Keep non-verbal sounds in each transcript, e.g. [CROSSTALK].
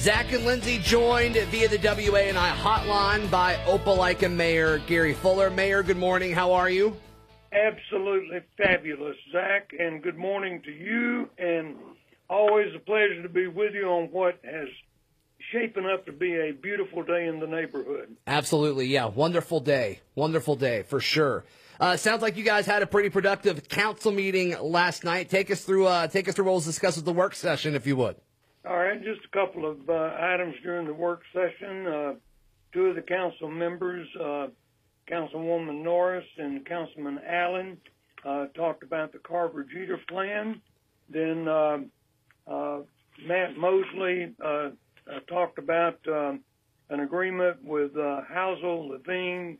Zach and Lindsay joined via the WANI hotline by Opelika Mayor Gary Fuller. Mayor, good morning. How are you? Absolutely fabulous, Zach, and good morning to you. And always a pleasure to be with you on what has shaping up to be a beautiful day in the neighborhood. Absolutely, yeah. Wonderful day. Wonderful day, for sure. Uh, sounds like you guys had a pretty productive council meeting last night. Take us through, uh, take us through what was discussed at the work session, if you would. All right, just a couple of uh, items during the work session. Uh, two of the council members, uh, Councilwoman Norris and Councilman Allen, uh, talked about the Carver Jeter plan. Then uh, uh, Matt Mosley talked about um, an agreement with uh, Houseal Lavigne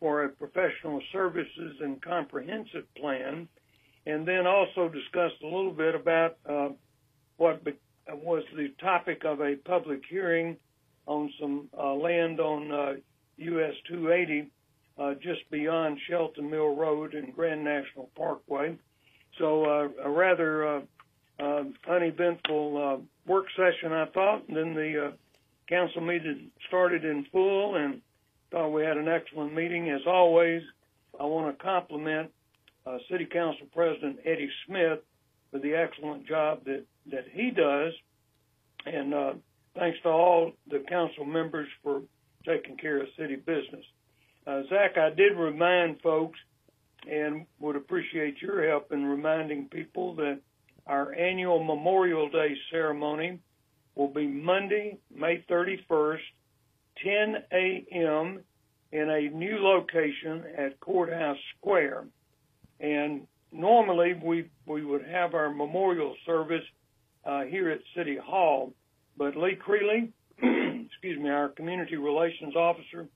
for a professional services and comprehensive plan, and then also discussed a little bit about what be- was the topic of a public hearing on some uh, land on uh, US 280 uh, just beyond Shelton Mill Road and Grand National Parkway. So uh, a rather uh, uh, uneventful work session, I thought. And then the council meeting started in full, and thought we had an excellent meeting. As always, I want to compliment City Council President Eddie Smith for the excellent job that that he does, and uh, thanks to all the council members for taking care of city business. Uh, Zach, I did remind folks and would appreciate your help in reminding people that our annual Memorial Day ceremony will be Monday, May 31st, 10 a.m. in a new location at Courthouse Square. And normally we, we would have our memorial service uh, here at City Hall, but Lee Creeley, [CLEARS THROAT] excuse me, our community relations officer,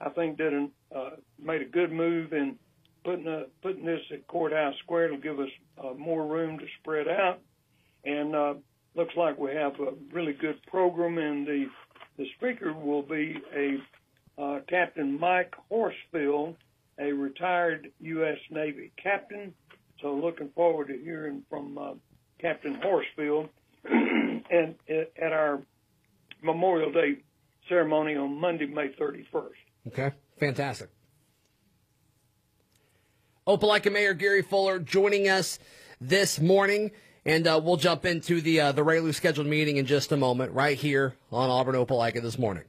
I think did an, uh, made a good move in putting a, putting this at Courthouse Square. It'll give us uh, more room to spread out, and uh, looks like we have a really good program. And the the speaker will be a uh, Captain Mike Horsfield, a retired U.S. Navy captain. So looking forward to hearing from uh, Captain Horsfield and at our Memorial Day ceremony on Monday, May 31st. Okay, fantastic. Opelika Mayor Gary Fuller joining us this morning, and uh, we'll jump into the uh, the regularly scheduled meeting in just a moment, right here on Auburn Opelika this morning.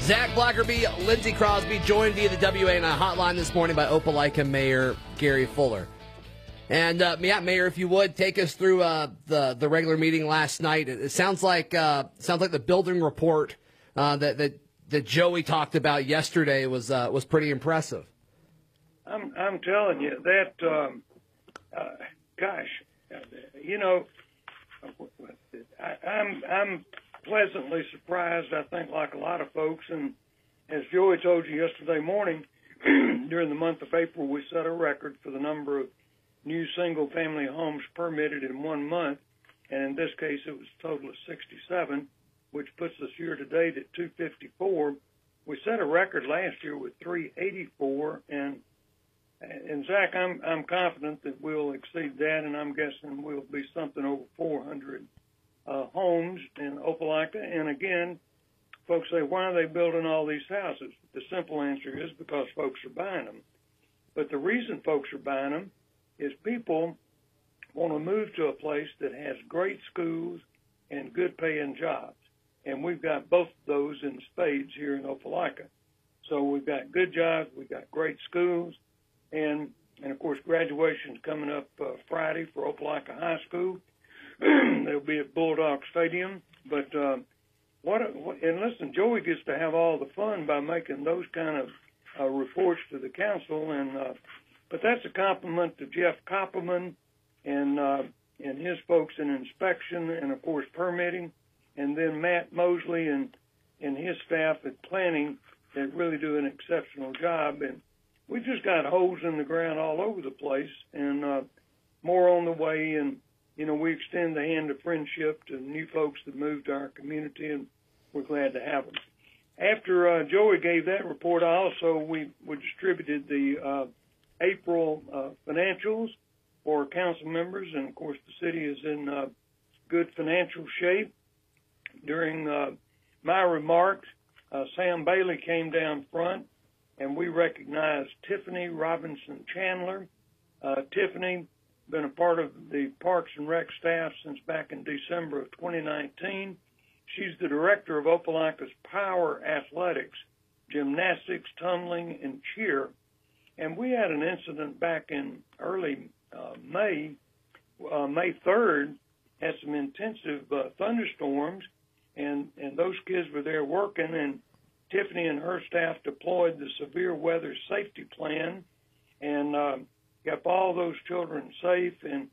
Zach Blackerby, Lindsey Crosby joined via the WANI hotline this morning by Opelika Mayor Gary Fuller. And uh, yeah, Mayor, if you would take us through uh, the the regular meeting last night. It, it sounds like uh, sounds like the building report uh, that that that Joey talked about yesterday was uh, was pretty impressive. I'm I'm telling you that, um, uh, gosh, you know, I, I'm I'm pleasantly surprised. I think, like a lot of folks, and as Joey told you yesterday morning, [CLEARS THROAT] during the month of April, we set a record for the number of new single-family homes permitted in one month, and in this case, it was a total of 67 which puts us year to date at 254. We set a record last year with 384, and and Zach, I'm I'm confident that we'll exceed that, and I'm guessing we'll be something over 400 uh, homes in Opelika. And again, folks say, why are they building all these houses? The simple answer is because folks are buying them. But the reason folks are buying them is people want to move to a place that has great schools and good paying jobs and we've got both those in spades here in Opelika. So we've got good jobs, we've got great schools, and and of course graduation's coming up uh, Friday for Opelika High School. [CLEARS THROAT] They'll be at Bulldog Stadium, but uh, what, what and listen, Joey gets to have all the fun by making those kind of uh, reports to the council, and uh, but that's a compliment to Jeff Koppelman and uh, and his folks in inspection and of course permitting and then Matt Mosley and and his staff at planning that really do an exceptional job. And we just got holes in the ground all over the place, and uh, more on the way. And you know, we extend the hand of friendship to new folks that moved to our community, and we're glad to have them. After uh, Joey gave that report, I also we, we distributed the uh, April uh, financials for council members, and of course the city is in uh, good financial shape. During uh, my remarks, uh, Sam Bailey came down front, and we recognized Tiffany Robinson Chandler. Uh, Tiffany been a part of the Parks and Rec staff since back in December of 2019. She's the director of Opelika's Power Athletics, Gymnastics, Tumbling, and Cheer. And we had an incident back in early uh, May, uh, May 3rd, had some intensive uh, thunderstorms, and, and those kids were there working, and Tiffany and her staff deployed the severe weather safety plan and uh, kept all those children safe. And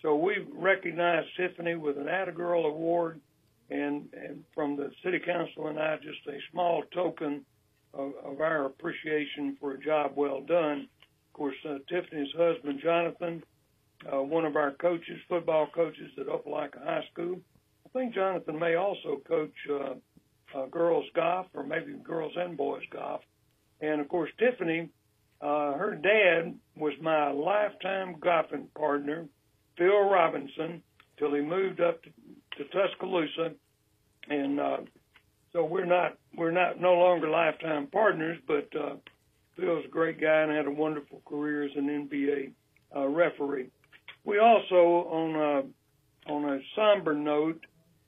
so we recognized Tiffany with an Atta Girl Award, and, and from the City Council and I, just a small token of, of our appreciation for a job well done. Of course, uh, Tiffany's husband, Jonathan, uh, one of our coaches, football coaches at Opelika High School. I think Jonathan may also coach uh, uh, girls golf or maybe girls and boys golf. And of course, Tiffany, uh, her dad was my lifetime golfing partner, Phil Robinson, till he moved up to, to Tuscaloosa. And uh, so we're not we're not no longer lifetime partners, but uh, Phil's a great guy and had a wonderful career as an NBA uh, referee. We also on a, on a somber note,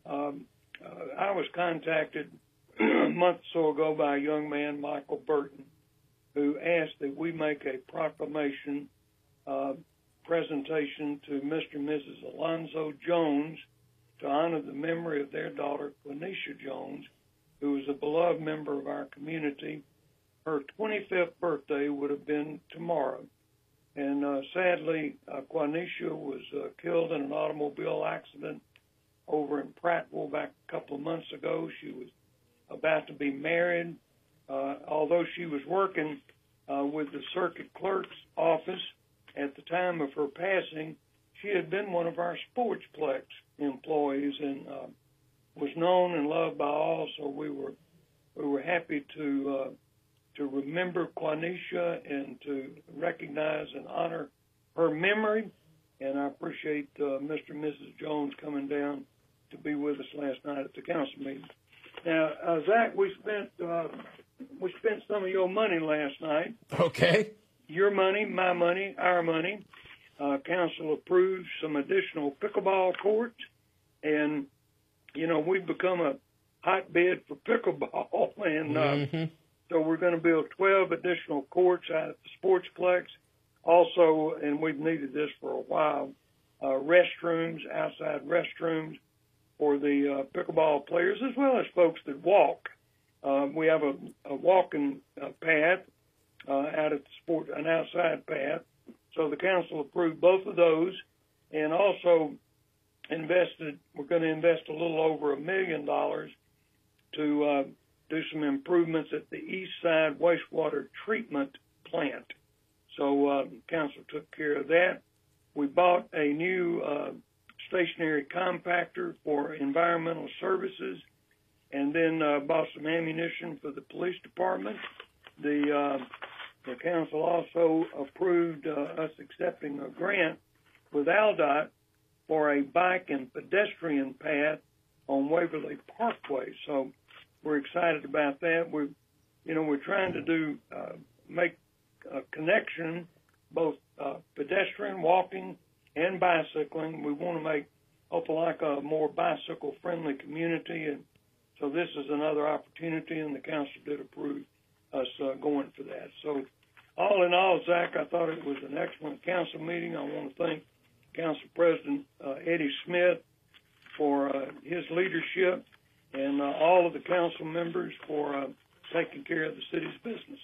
um, uh, I was contacted [CLEARS THROAT] a month or so ago by a young man, Michael Burton, who asked that we make a proclamation uh, presentation to Mr. and Mrs. Alonzo Jones to honor the memory of their daughter, Quenisha Jones, who was a beloved member of our community. Her 25th birthday would have been tomorrow. And uh, sadly, uh, Quenisha was uh, killed in an automobile accident over in Prattville back a couple of months ago. She was about to be married. Uh, although she was working uh, with the circuit clerk's office at the time of her passing, she had been one of our Sportsplex employees and uh, was known and loved by all. So we were we were happy to uh, to remember Quanisha and to recognize and honor her memory. And I appreciate uh, Mr. and Mrs. Jones coming down to be with us last night at the council meeting. Now, uh, Zach, we spent uh, we spent some of your money last night. Okay. Your money, my money, our money. Uh, council approved some additional pickleball courts, and you know we've become a hotbed for pickleball, [LAUGHS] and uh, mm-hmm. so we're going to build 12 additional courts out at the Sportsplex. Also, and we've needed this for a while, uh, restrooms, outside restrooms for the uh, pickleball players as well as folks that walk. Uh, we have a, a walking uh, path uh, out at the sport, an outside path. So the council approved both of those, and also invested. We're going to invest a little over a million dollars to uh, do some improvements at the east side wastewater treatment plant. So uh, council took care of that. We bought a new uh, stationary compactor for environmental services, and then uh, bought some ammunition for the police department. The uh, the council also approved uh, us accepting a grant with ALDOT for a bike and pedestrian path on Waverly Parkway. So we're excited about that. We're, you know, we're trying to do uh, make a connection, both uh, pedestrian, walking, and bicycling. We want to make Opelika a more bicycle friendly community, and so this is another opportunity, and the council did approve us uh, going for that. So, all in all, Zach, I thought it was an excellent council meeting. I want to thank Council President uh, Eddie Smith for uh, his leadership and uh, all of the council members for uh, taking care of the city's business.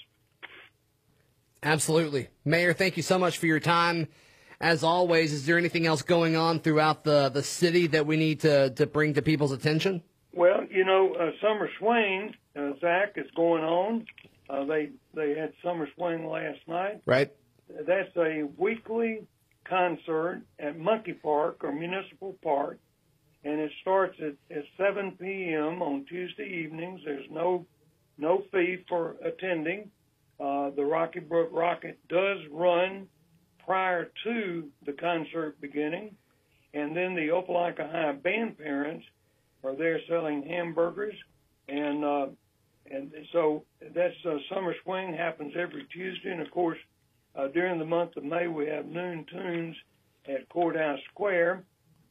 Absolutely. Mayor, thank you so much for your time as always, is there anything else going on throughout the, the city that we need to, to bring to people's attention? Well, you know, uh, Summer Swing, uh, Zach, is going on. Uh, they they had Summer Swing last night. Right. That's a weekly concert at Monkey Park or Municipal Park, and it starts at, at 7 p.m. on Tuesday evenings. There's no no fee for attending. Uh, the Rocky Brook Rocket does run prior to the concert beginning. and then the Opelika High band parents are there selling hamburgers, and uh, and so that's uh, summer swing happens every Tuesday, and of course uh, during the month of May we have noon tunes at Courthouse Square,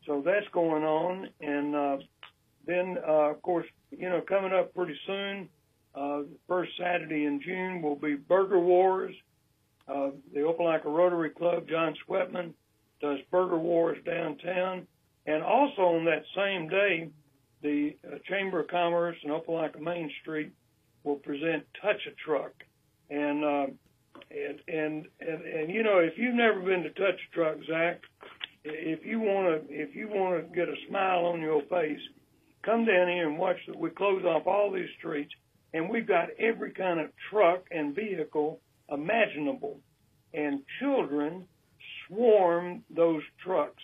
so that's going on, and uh, then uh, of course you know coming up pretty soon, uh, first Saturday in June will be Burger Wars. Uh, the Opelika Rotary Club, John Sweatman, does Burger Wars downtown. And also on that same day, the uh, Chamber of Commerce and Opelika Main Street will present Touch a Truck. And, uh, and, and, and, and, you know, if you've never been to Touch a Truck, Zach, if you want to, if you want to get a smile on your face, come down here and watch. The, we close off all these streets, and we've got every kind of truck and vehicle imaginable. And children swarm those trucks.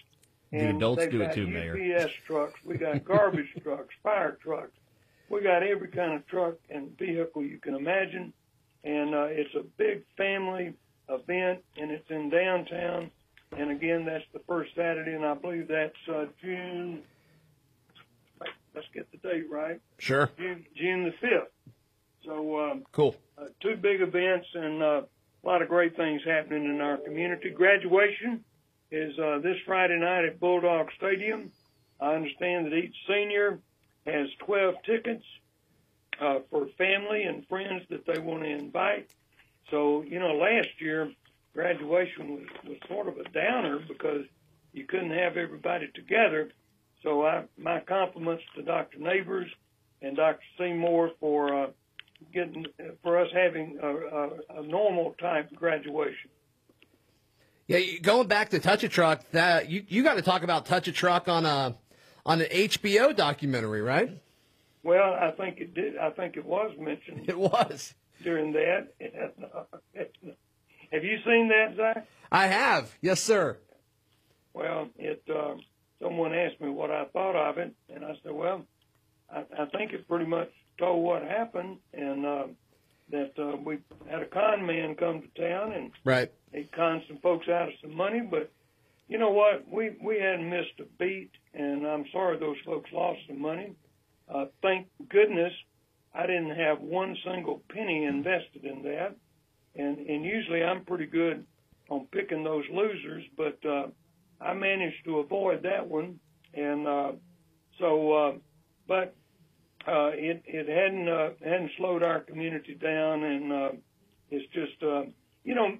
The adults do it too, Mayor. UPS trucks. We got [LAUGHS] garbage trucks, fire trucks. We got every kind of truck and vehicle you can imagine. And uh, it's a big family event, and it's in downtown. And again, that's the first Saturday, and I believe that's uh, June. Let's get the date right. Sure. June, June the fifth. So um, Cool. uh, two big events and uh, a lot of great things happening in our community. Graduation is uh, this Friday night at Bulldog Stadium. I understand that each senior has 12 tickets uh, for family and friends that they want to invite. So, you know, last year graduation was, was sort of a downer because you couldn't have everybody together. So I, my compliments to Dr. Neighbors and Dr. Seymour for uh, getting for us having a, a, a normal type graduation. Yeah, going back to Touch a Truck, that you, you got to talk about Touch a Truck on a on an HBO documentary, right? Well, I think it did. I think it was mentioned It was. during that. And, uh, have you seen that, Zach? I have. Yes, sir. Well, it. Uh, someone asked me what I thought of it, and I said, well, I, I think it pretty much told what happened, and uh, that uh, we had a con man come to town and Right. he conned some folks out of some money, but you know what? We we hadn't missed a beat, and I'm sorry those folks lost some money. Uh, thank goodness I didn't have one single penny invested in that, and and usually I'm pretty good on picking those losers, but uh, I managed to avoid that one, and uh, so uh, but uh, it it hadn't uh, hadn't slowed our community down, and uh, it's just uh, you know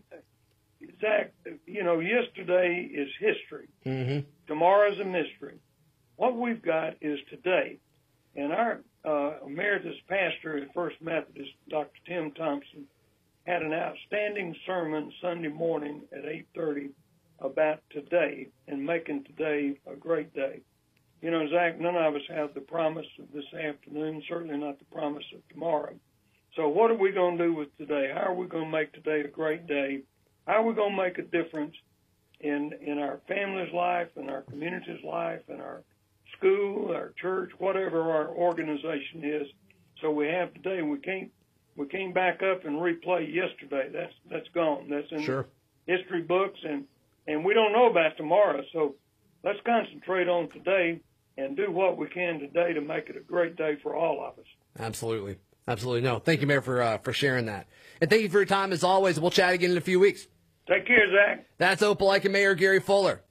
Zach, you know, yesterday is history. Mm-hmm. Tomorrow's a mystery. What we've got is today. And our uh, emeritus pastor at First Methodist, Dr. Tim Thompson, had an outstanding sermon Sunday morning at 8:30 about today and making today a great day. You know, Zach, none of us have the promise of this afternoon, certainly not the promise of tomorrow. So what are we going to do with today? How are we going to make today a great day? How are we going to make a difference in in our family's life, in our community's life, in our school, our church, whatever our organization is? So we have today. We can't we can't back up and replay yesterday. That's that's gone. That's in Sure. history books, and and we don't know about tomorrow. So let's concentrate on today and do what we can today to make it a great day for all of us. Absolutely. Absolutely. No. Thank you, Mayor, for uh, for sharing that. And thank you for your time as always. We'll chat again in a few weeks. Take care, Zach. That's Opelika Mayor Gary Fuller.